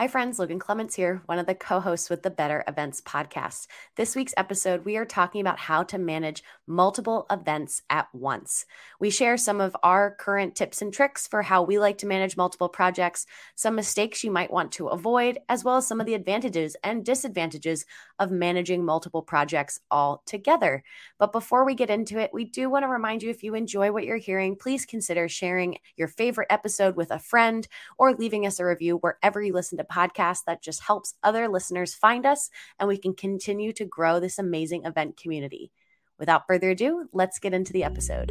Hi, friends. Logan Clements here, one of the co hosts with the Better Events podcast. This week's episode, we are talking about how to manage multiple events at once. We share some of our current tips and tricks for how we like to manage multiple projects, some mistakes you might want to avoid, as well as some of the advantages and disadvantages of managing multiple projects all together. But before we get into it, we do want to remind you if you enjoy what you're hearing, please consider sharing your favorite episode with a friend or leaving us a review wherever you listen to podcast that just helps other listeners find us and we can continue to grow this amazing event community. Without further ado, let's get into the episode.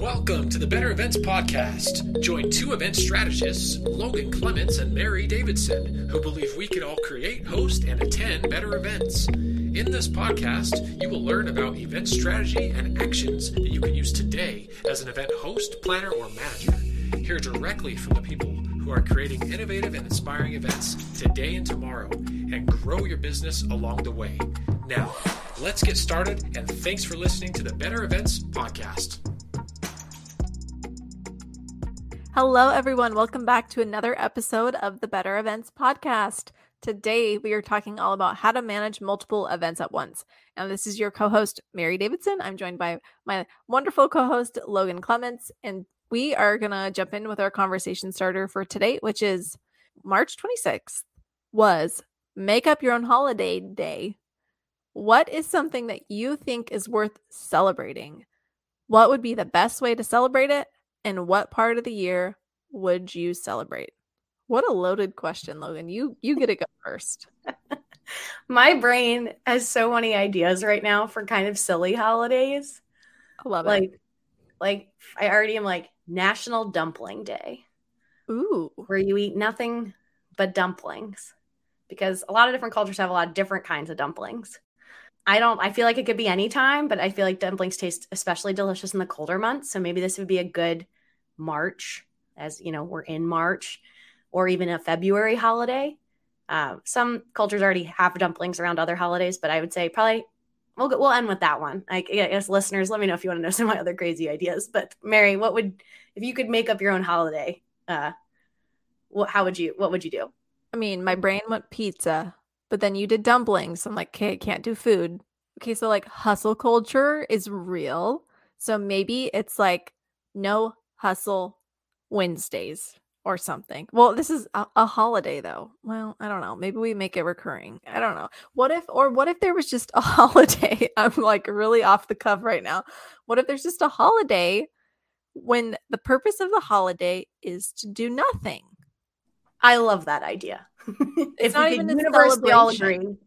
Welcome to the Better Events Podcast. Join two event strategists, Logan Clements and Mary Davidson, who believe we can all create, host, and attend better events. In this podcast, you will learn about event strategy and actions that you can use today as an event host, planner, or manager. Hear directly from the people who are creating innovative and inspiring events today and tomorrow and grow your business along the way. Now, let's get started, and thanks for listening to the Better Events Podcast. Hello, everyone. Welcome back to another episode of the Better Events Podcast. Today, we are talking all about how to manage multiple events at once. And this is your co host, Mary Davidson. I'm joined by my wonderful co host, Logan Clements. And we are going to jump in with our conversation starter for today, which is March 26th was make up your own holiday day. What is something that you think is worth celebrating? What would be the best way to celebrate it? And what part of the year would you celebrate? What a loaded question, Logan. You you get to go first. My brain has so many ideas right now for kind of silly holidays. I love like, it. Like like I already am like National Dumpling Day. Ooh. Where you eat nothing but dumplings. Because a lot of different cultures have a lot of different kinds of dumplings. I don't I feel like it could be any time, but I feel like dumplings taste especially delicious in the colder months. So maybe this would be a good March, as you know, we're in March, or even a February holiday. Uh, some cultures already have dumplings around other holidays, but I would say probably we'll we'll end with that one. I guess listeners, let me know if you want to know some of my other crazy ideas. But Mary, what would if you could make up your own holiday? Uh, what how would you what would you do? I mean, my brain went pizza, but then you did dumplings. I'm like, okay, can't do food. Okay, so like hustle culture is real. So maybe it's like no hustle Wednesdays or something. Well, this is a, a, holiday though. Well, I don't know. Maybe we make it recurring. I don't know. What if or what if there was just a holiday? I'm like really off the cuff right now. What if there's just a holiday when the purpose of the holiday is to do nothing? I love that idea. it's not even all agree.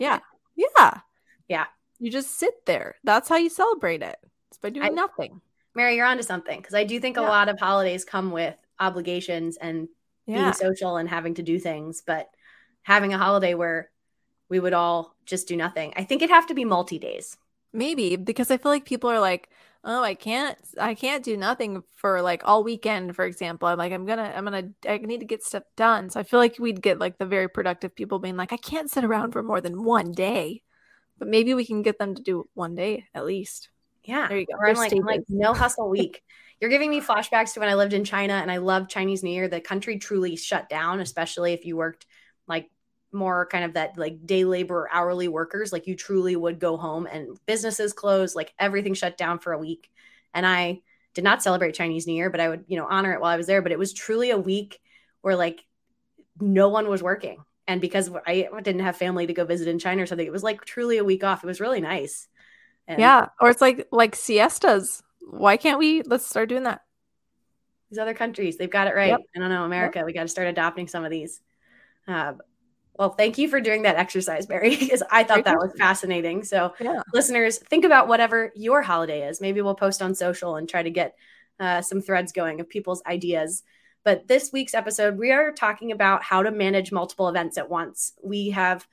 yeah. Yeah. Yeah. You just sit there. That's how you celebrate it. It's by doing I, nothing. Mary, you're onto something because I do think yeah. a lot of holidays come with obligations and yeah. being social and having to do things, but having a holiday where we would all just do nothing. I think it'd have to be multi days. Maybe because I feel like people are like, oh, I can't, I can't do nothing for like all weekend, for example. I'm like, I'm gonna, I'm gonna, I need to get stuff done. So I feel like we'd get like the very productive people being like, I can't sit around for more than one day, but maybe we can get them to do one day at least. Yeah, there you go. Or I'm like, I'm like no hustle week. You're giving me flashbacks to when I lived in China and I loved Chinese New Year. The country truly shut down, especially if you worked like more kind of that like day labor hourly workers. Like you truly would go home and businesses closed, like everything shut down for a week. And I did not celebrate Chinese New Year, but I would, you know, honor it while I was there. But it was truly a week where like no one was working. And because I didn't have family to go visit in China or something, it was like truly a week off. It was really nice. And yeah. Or it's like like siestas why can't we? Let's start doing that. These other countries, they've got it right. Yep. I don't know, America, yep. we got to start adopting some of these. Uh, well, thank you for doing that exercise, Mary, because I thought that was fascinating. So, yeah. listeners, think about whatever your holiday is. Maybe we'll post on social and try to get uh, some threads going of people's ideas. But this week's episode, we are talking about how to manage multiple events at once. We have,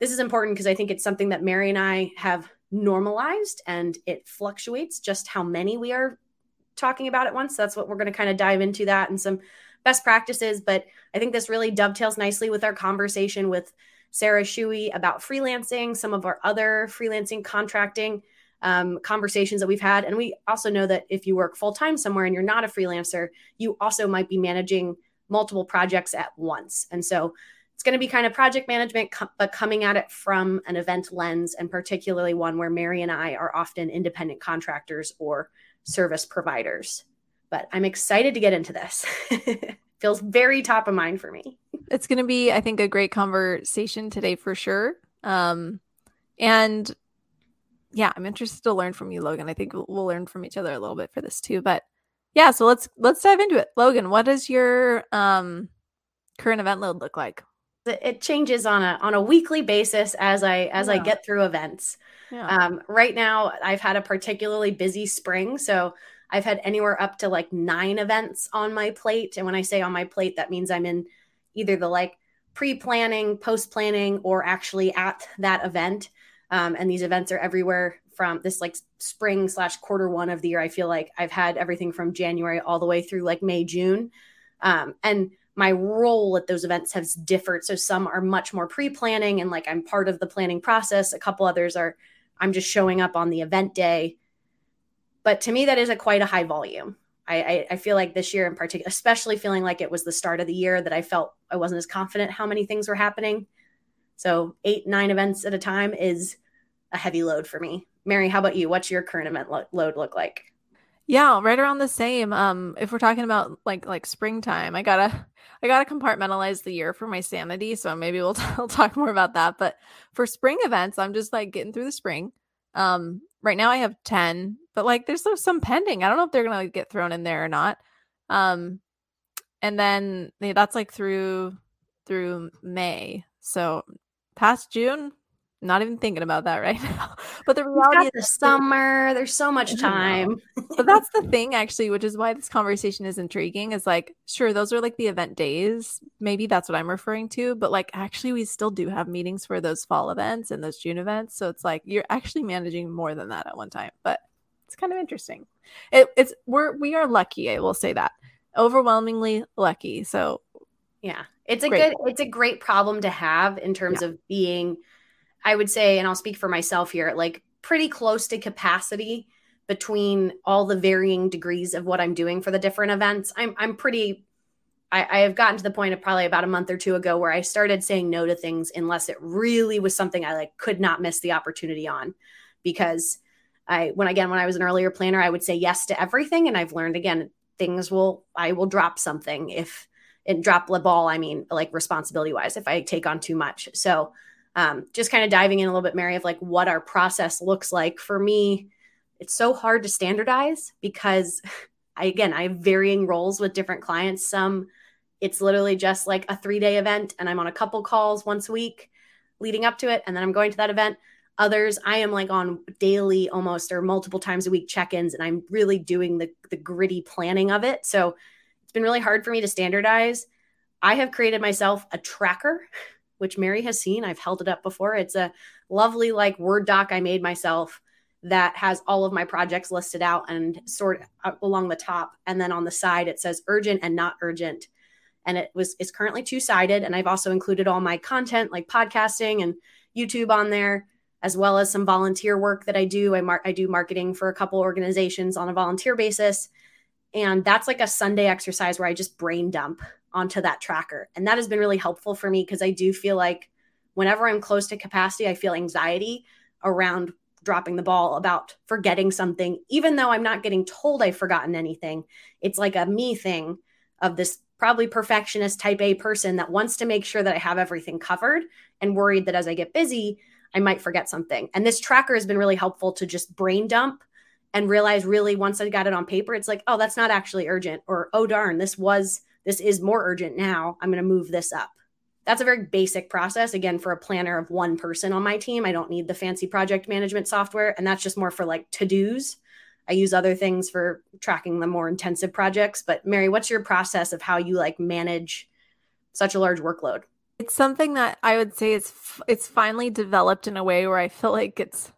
this is important because I think it's something that Mary and I have normalized and it fluctuates just how many we are talking about at once. That's what we're going to kind of dive into that and some best practices. But I think this really dovetails nicely with our conversation with Sarah Shuey about freelancing, some of our other freelancing contracting um, conversations that we've had. And we also know that if you work full time somewhere and you're not a freelancer, you also might be managing multiple projects at once. And so it's going to be kind of project management, but coming at it from an event lens, and particularly one where Mary and I are often independent contractors or service providers. But I'm excited to get into this. Feels very top of mind for me. It's going to be, I think, a great conversation today for sure. Um, and yeah, I'm interested to learn from you, Logan. I think we'll, learn from each other a little bit for this too. But yeah, so let's let's dive into it. Logan, what does your um current event load look like? It changes on a on a weekly basis as I as yeah. I get through events. Yeah. Um, right now, I've had a particularly busy spring, so I've had anywhere up to like nine events on my plate. And when I say on my plate, that means I'm in either the like pre-planning, post-planning, or actually at that event. Um, and these events are everywhere from this like spring slash quarter one of the year. I feel like I've had everything from January all the way through like May, June. Um, and my role at those events has differed. So some are much more pre-planning and like I'm part of the planning process. A couple others are I'm just showing up on the event day. But to me, that is a quite a high volume. I, I, I feel like this year in particular, especially feeling like it was the start of the year that I felt I wasn't as confident how many things were happening. So eight, nine events at a time is a heavy load for me. Mary, how about you? What's your current event lo- load look like? Yeah, right around the same. Um, if we're talking about like like springtime, I gotta I gotta compartmentalize the year for my sanity. So maybe we'll, t- we'll talk more about that. But for spring events, I'm just like getting through the spring. Um, right now I have ten, but like there's some pending. I don't know if they're gonna like, get thrown in there or not. Um, and then yeah, that's like through through May. So past June, not even thinking about that right now. But the reality is the summer. There's so much time. but that's the thing, actually, which is why this conversation is intriguing. Is like, sure, those are like the event days. Maybe that's what I'm referring to. But like, actually, we still do have meetings for those fall events and those June events. So it's like you're actually managing more than that at one time. But it's kind of interesting. It, it's we're we are lucky. I will say that overwhelmingly lucky. So yeah, it's a good it's a great problem to have in terms yeah. of being I would say, and I'll speak for myself here, like pretty close to capacity between all the varying degrees of what I'm doing for the different events. I'm I'm pretty I, I have gotten to the point of probably about a month or two ago where I started saying no to things unless it really was something I like could not miss the opportunity on. Because I when again when I was an earlier planner, I would say yes to everything. And I've learned again, things will I will drop something if and drop the ball, I mean like responsibility wise, if I take on too much. So um, just kind of diving in a little bit, Mary, of like what our process looks like. For me, it's so hard to standardize because I, again, I have varying roles with different clients. Some it's literally just like a three day event and I'm on a couple calls once a week leading up to it. And then I'm going to that event. Others, I am like on daily almost or multiple times a week check ins and I'm really doing the, the gritty planning of it. So it's been really hard for me to standardize. I have created myself a tracker which Mary has seen. I've held it up before. It's a lovely, like, Word doc I made myself that has all of my projects listed out and sort along the top. And then on the side, it says urgent and not urgent. And it was is currently two sided. And I've also included all my content like podcasting and YouTube on there, as well as some volunteer work that I do. I mar- I do marketing for a couple organizations on a volunteer basis. And that's like a Sunday exercise where I just brain dump onto that tracker. And that has been really helpful for me because I do feel like whenever I'm close to capacity, I feel anxiety around dropping the ball about forgetting something, even though I'm not getting told I've forgotten anything. It's like a me thing of this probably perfectionist type A person that wants to make sure that I have everything covered and worried that as I get busy, I might forget something. And this tracker has been really helpful to just brain dump and realize really once I got it on paper, it's like, oh, that's not actually urgent, or oh, darn, this was this is more urgent now. I'm going to move this up. That's a very basic process. Again, for a planner of one person on my team, I don't need the fancy project management software. And that's just more for like to dos. I use other things for tracking the more intensive projects. But Mary, what's your process of how you like manage such a large workload? It's something that I would say it's it's finally developed in a way where I feel like it's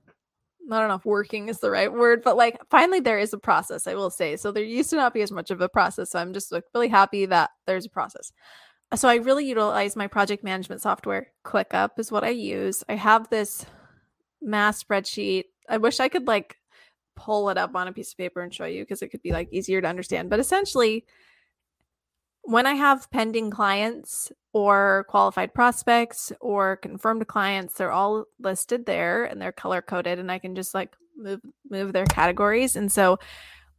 I don't know if working is the right word, but like finally there is a process, I will say. So there used to not be as much of a process. So I'm just like really happy that there's a process. So I really utilize my project management software. ClickUp is what I use. I have this mass spreadsheet. I wish I could like pull it up on a piece of paper and show you because it could be like easier to understand. But essentially, when I have pending clients or qualified prospects or confirmed clients, they're all listed there and they're color coded and I can just like move move their categories. And so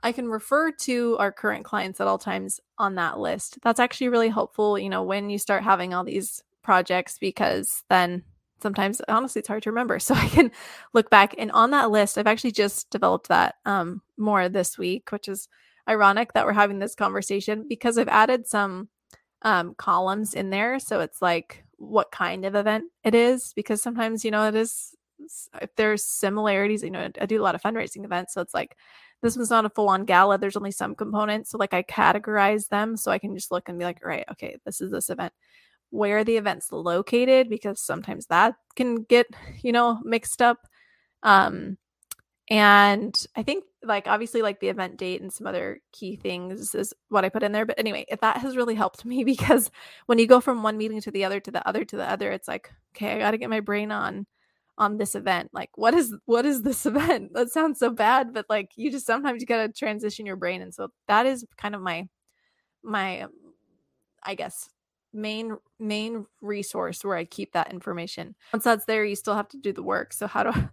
I can refer to our current clients at all times on that list. That's actually really helpful, you know, when you start having all these projects because then sometimes honestly it's hard to remember. So I can look back and on that list, I've actually just developed that um more this week, which is ironic that we're having this conversation because I've added some um, columns in there. So it's like what kind of event it is, because sometimes, you know, it is, if there's similarities, you know, I do a lot of fundraising events. So it's like, this was not a full on gala. There's only some components. So like I categorize them so I can just look and be like, right, okay, this is this event. Where the event's located, because sometimes that can get, you know, mixed up. Um, and I think like obviously like the event date and some other key things is what I put in there. But anyway, that has really helped me because when you go from one meeting to the other to the other to the other, it's like, okay, I gotta get my brain on on this event. Like what is what is this event? That sounds so bad, but like you just sometimes you gotta transition your brain. And so that is kind of my my um, I guess main main resource where I keep that information. Once that's there, you still have to do the work. So how do I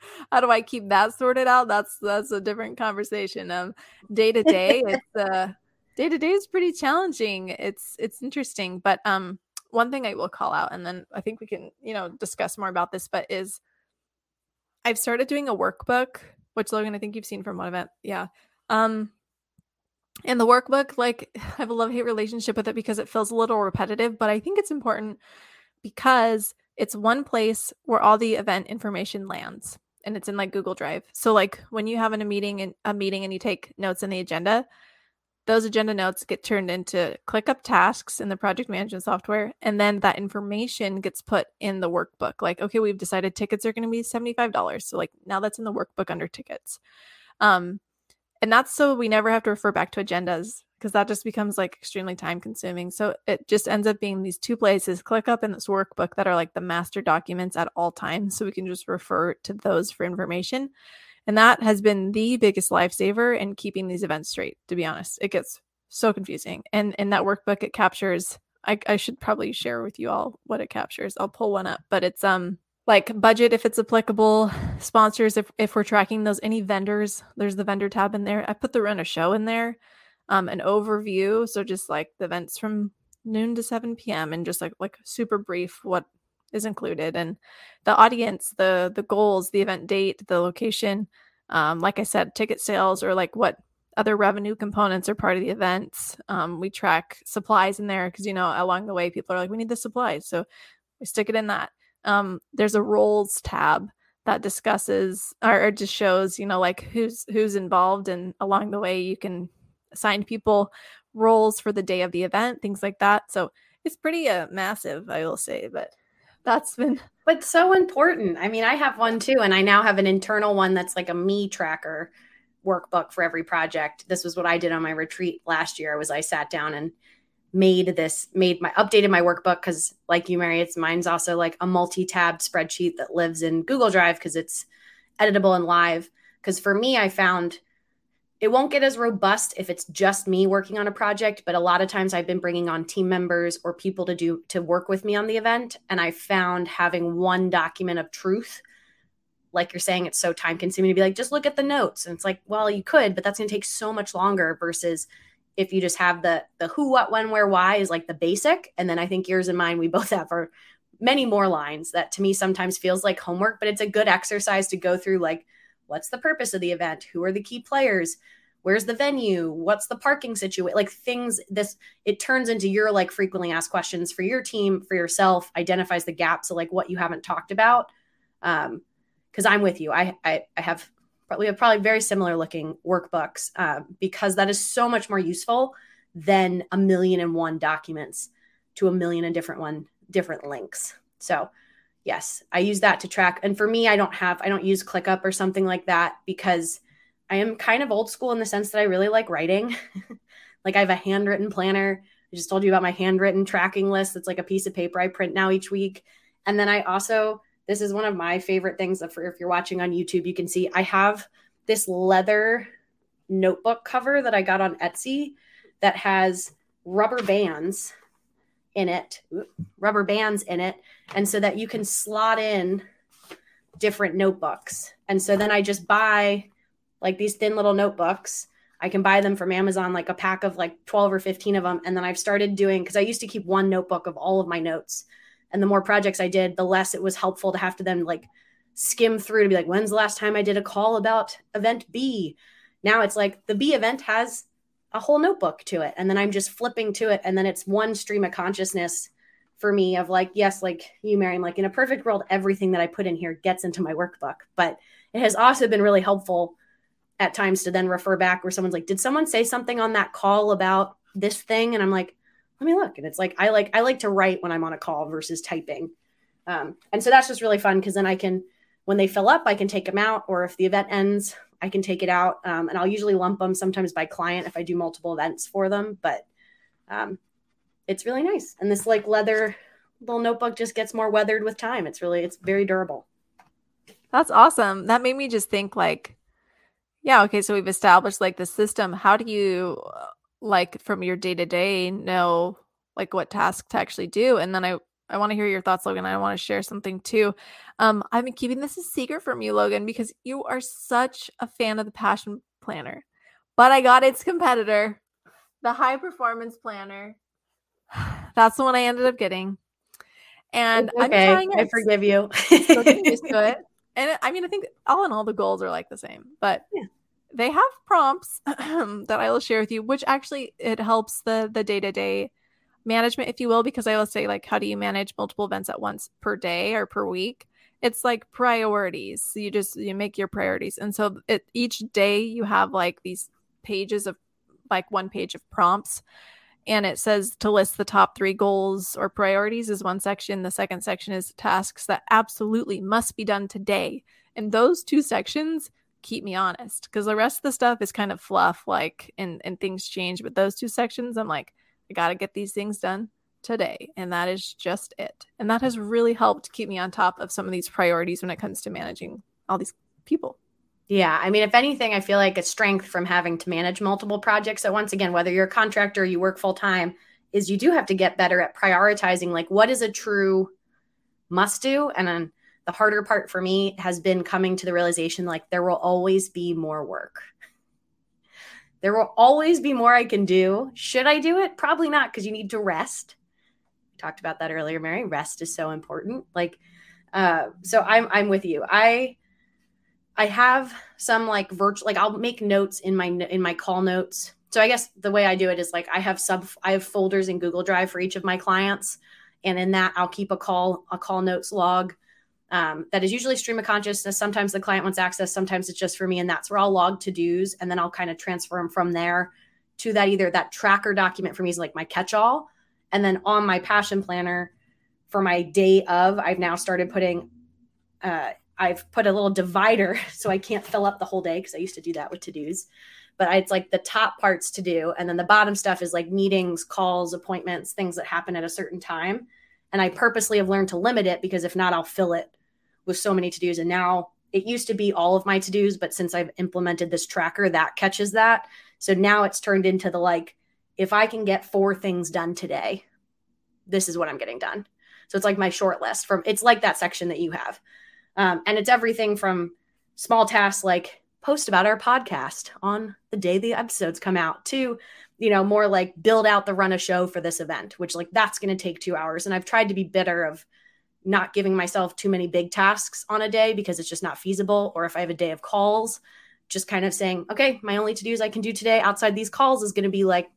how do I keep that sorted out? That's that's a different conversation. Um, day to day, it's uh, day to day is pretty challenging. It's it's interesting, but um, one thing I will call out, and then I think we can you know discuss more about this, but is I've started doing a workbook, which Logan, I think you've seen from one event, yeah. Um, and the workbook, like I have a love hate relationship with it because it feels a little repetitive, but I think it's important because it's one place where all the event information lands and it's in like Google Drive. So like when you have in a meeting and a meeting and you take notes in the agenda, those agenda notes get turned into ClickUp tasks in the project management software and then that information gets put in the workbook. Like okay, we've decided tickets are going to be $75. So like now that's in the workbook under tickets. Um and that's so we never have to refer back to agendas because that just becomes like extremely time consuming. So it just ends up being these two places, ClickUp in this workbook that are like the master documents at all times. So we can just refer to those for information. And that has been the biggest lifesaver in keeping these events straight, to be honest. It gets so confusing. And in that workbook, it captures, I, I should probably share with you all what it captures. I'll pull one up, but it's um like budget if it's applicable, sponsors if, if we're tracking those, any vendors, there's the vendor tab in there. I put the run a show in there um, an overview. So just like the events from noon to 7 p.m. and just like like super brief what is included and the audience, the the goals, the event date, the location. Um, like I said, ticket sales or like what other revenue components are part of the events. Um, we track supplies in there because you know along the way people are like, we need the supplies, so we stick it in that. Um, there's a roles tab that discusses or, or just shows you know like who's who's involved and along the way you can assigned people roles for the day of the event, things like that. So it's pretty uh, massive, I will say, but that's been but so important. I mean, I have one too, and I now have an internal one that's like a me tracker workbook for every project. This was what I did on my retreat last year. Was I sat down and made this, made my updated my workbook because, like you, Mary, it's mine's also like a multi-tab spreadsheet that lives in Google Drive because it's editable and live. Because for me, I found it won't get as robust if it's just me working on a project but a lot of times i've been bringing on team members or people to do to work with me on the event and i found having one document of truth like you're saying it's so time consuming to be like just look at the notes. And it's like well you could but that's going to take so much longer versus if you just have the the who what when where why is like the basic. And then i think yours and mine we both have our many more lines that to me sometimes feels like homework but it's a good exercise to go through like what's the purpose of the event? Who are the key players? Where's the venue? What's the parking situation like things this it turns into your like frequently asked questions for your team for yourself identifies the gaps of like what you haven't talked about. Um because i'm with you. I, I i have probably have probably very similar looking workbooks uh, because that is so much more useful than a million and one documents to a million and different one different links. So yes, I use that to track. And for me, I don't have, I don't use ClickUp or something like that because I am kind of old school in the sense that I really like writing. like I have a handwritten planner. I just told you about my handwritten tracking list. It's like a piece of paper I print now each week. And then I also, this is one of my favorite things. If you're watching on YouTube, you can see I have this leather notebook cover that I got on Etsy that has rubber bands in it, rubber bands in it, and so that you can slot in different notebooks. And so then I just buy like these thin little notebooks. I can buy them from Amazon, like a pack of like 12 or 15 of them. And then I've started doing, because I used to keep one notebook of all of my notes. And the more projects I did, the less it was helpful to have to then like skim through to be like, when's the last time I did a call about event B? Now it's like the B event has a whole notebook to it. And then I'm just flipping to it. And then it's one stream of consciousness for me of like, yes, like you, Mary, like in a perfect world, everything that I put in here gets into my workbook. But it has also been really helpful at times to then refer back where someone's like, did someone say something on that call about this thing? And I'm like, let me look. And it's like, I like, I like to write when I'm on a call versus typing. Um, and so that's just really fun because then I can, when they fill up, I can take them out. Or if the event ends, I can take it out. Um, and I'll usually lump them sometimes by client if I do multiple events for them. But um, it's really nice. And this like leather little notebook just gets more weathered with time. It's really, it's very durable. That's awesome. That made me just think like, yeah, okay, so we've established like the system. How do you like from your day to day know like what task to actually do? And then I I want to hear your thoughts, Logan. I want to share something too. Um, I've been keeping this a secret from you, Logan, because you are such a fan of the Passion Planner. But I got its competitor, the High Performance Planner. That's the one I ended up getting. And okay. I'm trying it. I forgive you. used to it. And I mean, I think all in all, the goals are like the same, but yeah. they have prompts that I will share with you, which actually it helps the the day to day management, if you will, because I will say like, how do you manage multiple events at once per day or per week? It's like priorities. So you just you make your priorities, and so it, each day you have like these pages of like one page of prompts and it says to list the top three goals or priorities is one section. The second section is tasks that absolutely must be done today. And those two sections keep me honest because the rest of the stuff is kind of fluff, like, and, and things change. But those two sections, I'm like, I got to get these things done today. And that is just it. And that has really helped keep me on top of some of these priorities when it comes to managing all these people. Yeah. I mean, if anything, I feel like a strength from having to manage multiple projects at once, again, whether you're a contractor or you work full time, is you do have to get better at prioritizing like what is a true must do. And then the harder part for me has been coming to the realization like there will always be more work. There will always be more I can do. Should I do it? Probably not because you need to rest. We talked about that earlier, Mary. Rest is so important. Like, uh, so I'm I'm with you. I I have some like virtual like I'll make notes in my in my call notes. So I guess the way I do it is like I have sub I have folders in Google Drive for each of my clients and in that I'll keep a call a call notes log um, that is usually stream of consciousness. Sometimes the client wants access, sometimes it's just for me, and that's where I'll log to dos, and then I'll kind of transfer them from there to that either that tracker document for me is like my catch all, and then on my passion planner for my day of, I've now started putting uh, I've put a little divider so I can't fill up the whole day because I used to do that with to dos. But it's like the top parts to do. And then the bottom stuff is like meetings, calls, appointments, things that happen at a certain time. And I purposely have learned to limit it because if not, I'll fill it with so many to dos. And now it used to be all of my to dos, but since I've implemented this tracker, that catches that. So now it's turned into the like, if I can get four things done today, this is what I'm getting done. So it's like my short list from it's like that section that you have. Um, and it's everything from small tasks like post about our podcast on the day the episodes come out to, you know, more like build out the run a show for this event, which like that's going to take two hours. And I've tried to be bitter of not giving myself too many big tasks on a day because it's just not feasible. Or if I have a day of calls, just kind of saying, okay, my only to dos I can do today outside these calls is going to be like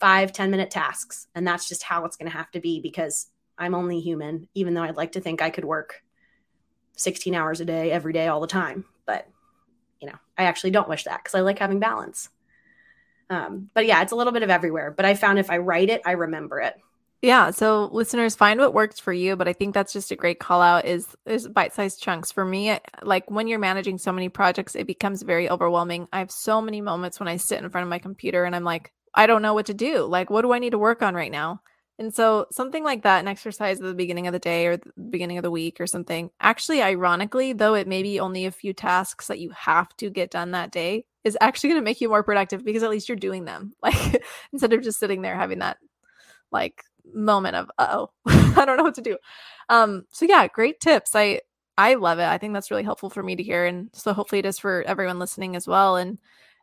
five ten minute tasks. And that's just how it's going to have to be because I'm only human, even though I'd like to think I could work 16 hours a day, every day, all the time. But, you know, I actually don't wish that because I like having balance. Um, but yeah, it's a little bit of everywhere. But I found if I write it, I remember it. Yeah. So listeners, find what works for you. But I think that's just a great call out is is bite-sized chunks. For me, like when you're managing so many projects, it becomes very overwhelming. I have so many moments when I sit in front of my computer and I'm like, I don't know what to do. Like, what do I need to work on right now? And so something like that, an exercise at the beginning of the day or the beginning of the week or something. Actually, ironically, though it may be only a few tasks that you have to get done that day, is actually going to make you more productive because at least you're doing them. Like instead of just sitting there having that like moment of oh I don't know what to do. Um so yeah, great tips. I I love it. I think that's really helpful for me to hear and so hopefully it is for everyone listening as well and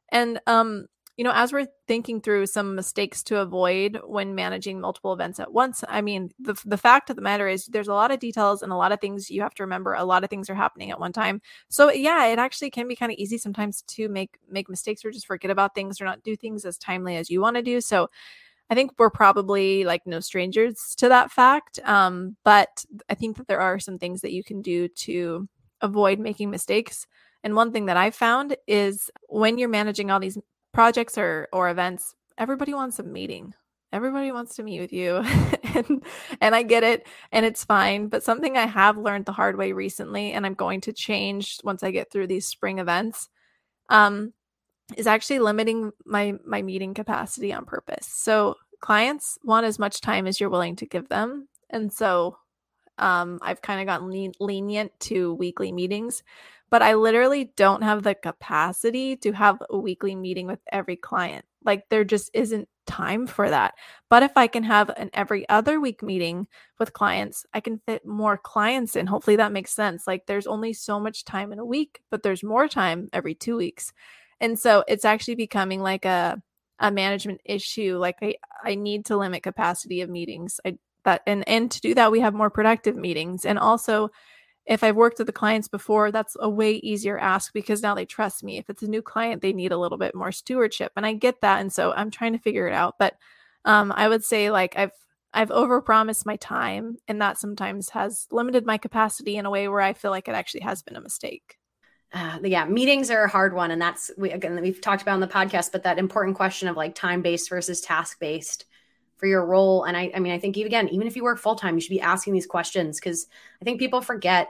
and um you know, as we're thinking through some mistakes to avoid when managing multiple events at once, I mean, the, the fact of the matter is there's a lot of details and a lot of things you have to remember. A lot of things are happening at one time. So yeah, it actually can be kind of easy sometimes to make make mistakes or just forget about things or not do things as timely as you want to do. So I think we're probably like no strangers to that fact. Um, but I think that there are some things that you can do to avoid making mistakes. And one thing that I found is when you're managing all these projects or or events, everybody wants a meeting. Everybody wants to meet with you. and and I get it and it's fine, but something I have learned the hard way recently and I'm going to change once I get through these spring events um is actually limiting my my meeting capacity on purpose. So clients want as much time as you're willing to give them. And so um, I've kind of gotten lenient to weekly meetings, but I literally don't have the capacity to have a weekly meeting with every client. Like there just isn't time for that. But if I can have an every other week meeting with clients, I can fit more clients in. Hopefully that makes sense. Like there's only so much time in a week, but there's more time every 2 weeks. And so it's actually becoming like a a management issue. Like I I need to limit capacity of meetings. I that and and to do that we have more productive meetings and also if I've worked with the clients before, that's a way easier ask because now they trust me. If it's a new client, they need a little bit more stewardship. And I get that. And so I'm trying to figure it out. But um, I would say like I've I've overpromised my time, and that sometimes has limited my capacity in a way where I feel like it actually has been a mistake. Uh, yeah, meetings are a hard one, and that's we again we've talked about in the podcast. But that important question of like time based versus task based for your role. And I, I mean, I think even again, even if you work full time, you should be asking these questions because I think people forget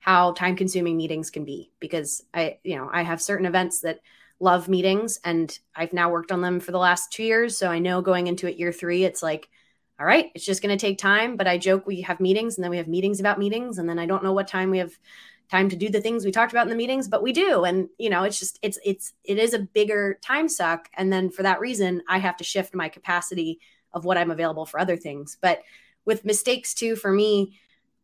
how time consuming meetings can be because I, you know, I have certain events that love meetings and I've now worked on them for the last two years. So I know going into it year three, it's like, all right, it's just going to take time. But I joke we have meetings and then we have meetings about meetings. And then I don't know what time we have time to do the things we talked about in the meetings, but we do. And, you know, it's just, it's, it's, it is a bigger time suck. And then for that reason, I have to shift my capacity of what I'm available for other things. But with mistakes too, for me,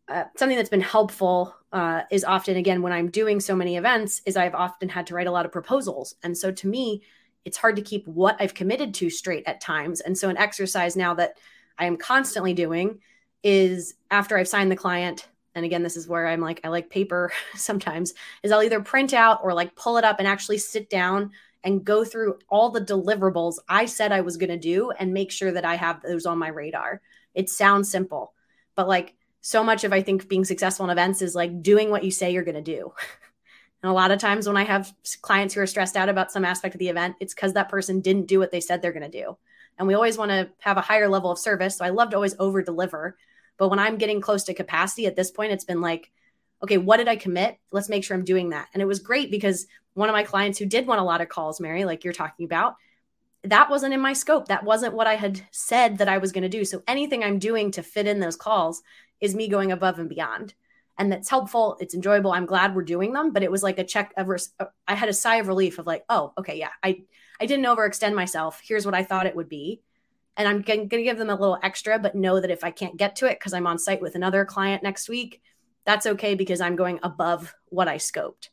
uh, something that's been helpful uh, is often again when I'm doing so many events is I've often had to write a lot of proposals, and so to me, it's hard to keep what I've committed to straight at times. And so an exercise now that I am constantly doing is after I've signed the client. And again, this is where I'm like, I like paper sometimes, is I'll either print out or like pull it up and actually sit down and go through all the deliverables I said I was going to do and make sure that I have those on my radar. It sounds simple, but like so much of I think being successful in events is like doing what you say you're going to do. and a lot of times when I have clients who are stressed out about some aspect of the event, it's because that person didn't do what they said they're going to do. And we always want to have a higher level of service. So I love to always over deliver. But when I'm getting close to capacity at this point, it's been like, okay, what did I commit? Let's make sure I'm doing that. And it was great because one of my clients who did want a lot of calls, Mary, like you're talking about, that wasn't in my scope. That wasn't what I had said that I was going to do. So anything I'm doing to fit in those calls is me going above and beyond. And that's helpful. It's enjoyable. I'm glad we're doing them, but it was like a check of uh, I had a sigh of relief of like, oh, okay, yeah, I I didn't overextend myself. Here's what I thought it would be. And I'm going to give them a little extra, but know that if I can't get to it because I'm on site with another client next week, that's okay because I'm going above what I scoped.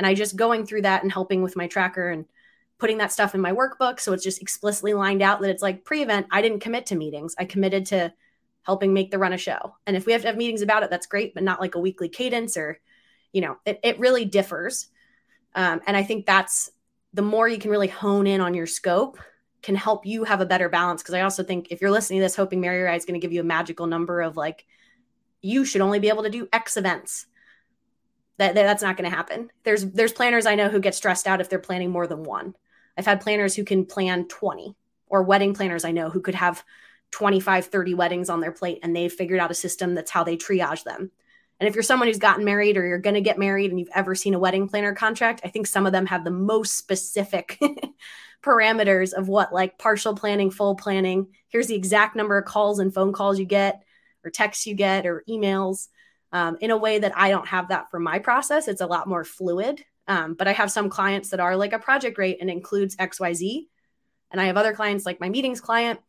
And I just going through that and helping with my tracker and putting that stuff in my workbook. So it's just explicitly lined out that it's like pre event, I didn't commit to meetings. I committed to helping make the run a show. And if we have to have meetings about it, that's great, but not like a weekly cadence or, you know, it, it really differs. Um, and I think that's the more you can really hone in on your scope can help you have a better balance. Cause I also think if you're listening to this, hoping Mary Rai is going to give you a magical number of like, you should only be able to do X events. That, that that's not going to happen. There's there's planners I know who get stressed out if they're planning more than one. I've had planners who can plan 20 or wedding planners I know who could have 25 30 weddings on their plate and they've figured out a system that's how they triage them. And if you're someone who's gotten married or you're going to get married and you've ever seen a wedding planner contract, I think some of them have the most specific parameters of what like partial planning, full planning. Here's the exact number of calls and phone calls you get or texts you get or emails um, in a way that I don't have that for my process. It's a lot more fluid. Um, but I have some clients that are like a project rate and includes XYZ. And I have other clients like my meetings client,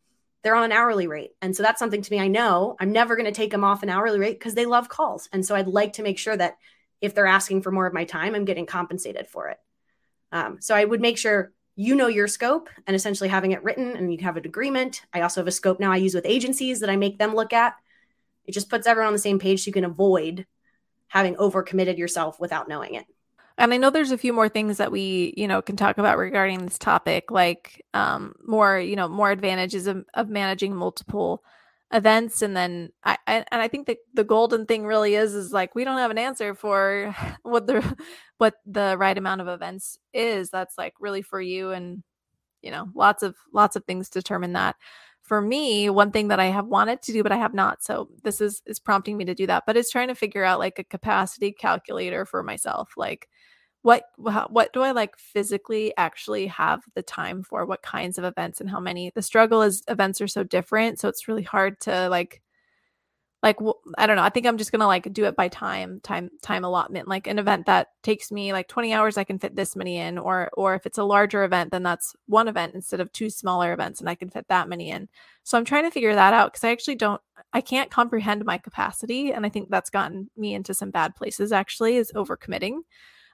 they're on an hourly rate. And so that's something to me I know I'm never going to take them off an hourly rate because they love calls. And so I'd like to make sure that if they're asking for more of my time, I'm getting compensated for it. Um, so I would make sure you know your scope and essentially having it written and you have an agreement. I also have a scope now I use with agencies that I make them look at. It just puts everyone on the same page so you can avoid having overcommitted yourself without knowing it. And I know there's a few more things that we, you know, can talk about regarding this topic, like um, more, you know, more advantages of, of managing multiple events. And then I, I and I think that the golden thing really is is like we don't have an answer for what the what the right amount of events is. That's like really for you and you know, lots of lots of things determine that for me one thing that i have wanted to do but i have not so this is is prompting me to do that but it's trying to figure out like a capacity calculator for myself like what what do i like physically actually have the time for? What kinds of events and how many? The struggle is events are so different so it's really hard to like like i don't know i think i'm just gonna like do it by time time time allotment like an event that takes me like 20 hours i can fit this many in or or if it's a larger event then that's one event instead of two smaller events and i can fit that many in. So i'm trying to figure that out because i actually don't i can't comprehend my capacity and i think that's gotten me into some bad places actually is overcommitting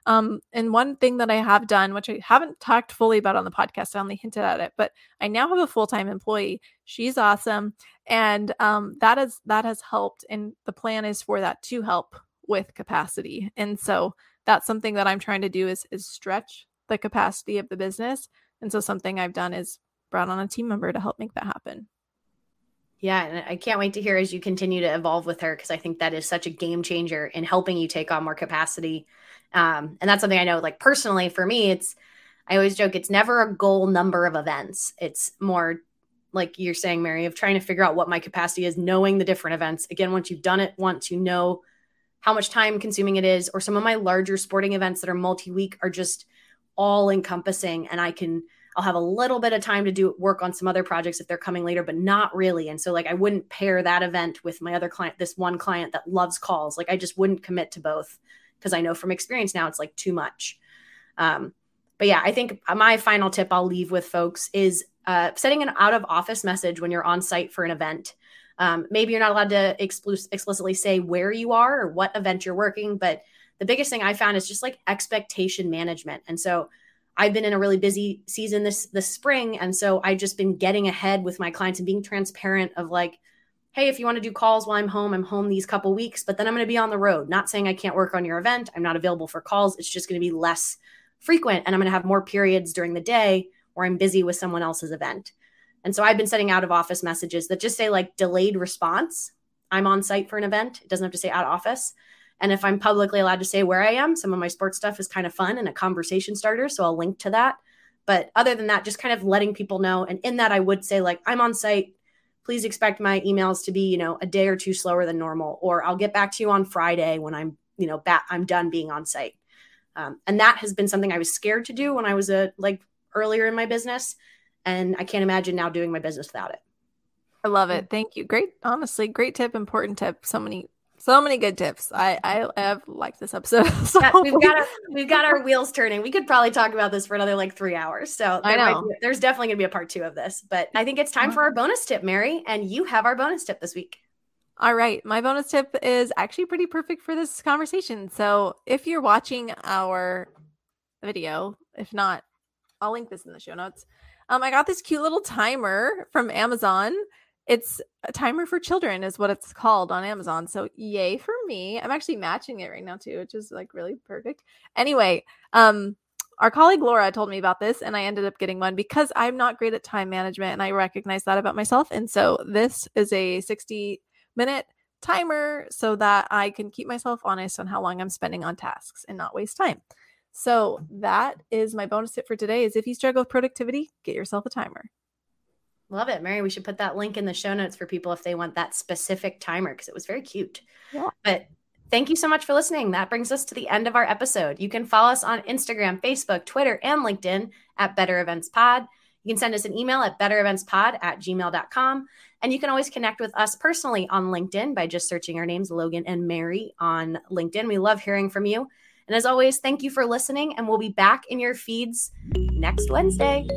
um, and one thing that I have done, which I haven't talked fully about on the podcast, I only hinted at it, but I now have a full time employee. She's awesome, and um, that is that has helped. And the plan is for that to help with capacity. And so that's something that I'm trying to do is is stretch the capacity of the business. And so something I've done is brought on a team member to help make that happen. Yeah, and I can't wait to hear as you continue to evolve with her because I think that is such a game changer in helping you take on more capacity um, and that's something I know, like personally for me, it's, I always joke, it's never a goal number of events. It's more like you're saying, Mary, of trying to figure out what my capacity is, knowing the different events. Again, once you've done it once, you know how much time consuming it is. Or some of my larger sporting events that are multi week are just all encompassing. And I can, I'll have a little bit of time to do work on some other projects if they're coming later, but not really. And so, like, I wouldn't pair that event with my other client, this one client that loves calls. Like, I just wouldn't commit to both because I know from experience now it's like too much. Um, but yeah, I think my final tip I'll leave with folks is uh, setting an out of office message when you're on site for an event. Um, maybe you're not allowed to expl- explicitly say where you are or what event you're working, but the biggest thing I found is just like expectation management. And so I've been in a really busy season this this spring, and so I've just been getting ahead with my clients and being transparent of like, hey, if you want to do calls while I'm home, I'm home these couple weeks, but then I'm going to be on the road. Not saying I can't work on your event. I'm not available for calls. It's just going to be less frequent and I'm going to have more periods during the day where I'm busy with someone else's event. And so I've been setting out of office messages that just say like delayed response. I'm on site for an event. It doesn't have to say out of office. And if I'm publicly allowed to say where I am, some of my sports stuff is kind of fun and a conversation starter. So I'll link to that. But other than that, just kind of letting people know. And in that, I would say, like, I'm on site please expect my emails to be, you know, a day or two slower than normal, or I'll get back to you on Friday when I'm, you know, back, I'm done being on site. Um, and that has been something I was scared to do when I was a like earlier in my business. And I can't imagine now doing my business without it. I love it. Thank you. Great, honestly, great tip, important tip. So many so many good tips. I I have liked this episode. So. Yeah, we've got our we've got our wheels turning. We could probably talk about this for another like three hours. So I know be, there's definitely gonna be a part two of this. But I think it's time for our bonus tip, Mary, and you have our bonus tip this week. All right, my bonus tip is actually pretty perfect for this conversation. So if you're watching our video, if not, I'll link this in the show notes. Um, I got this cute little timer from Amazon it's a timer for children is what it's called on Amazon. So yay for me. I'm actually matching it right now too, which is like really perfect. Anyway, um our colleague Laura told me about this and I ended up getting one because I'm not great at time management and I recognize that about myself. And so this is a 60 minute timer so that I can keep myself honest on how long I'm spending on tasks and not waste time. So that is my bonus tip for today is if you struggle with productivity, get yourself a timer. Love it, Mary. We should put that link in the show notes for people if they want that specific timer because it was very cute. Yeah. But thank you so much for listening. That brings us to the end of our episode. You can follow us on Instagram, Facebook, Twitter, and LinkedIn at Better Events Pod. You can send us an email at bettereventspod at gmail.com. And you can always connect with us personally on LinkedIn by just searching our names, Logan and Mary, on LinkedIn. We love hearing from you. And as always, thank you for listening, and we'll be back in your feeds next Wednesday.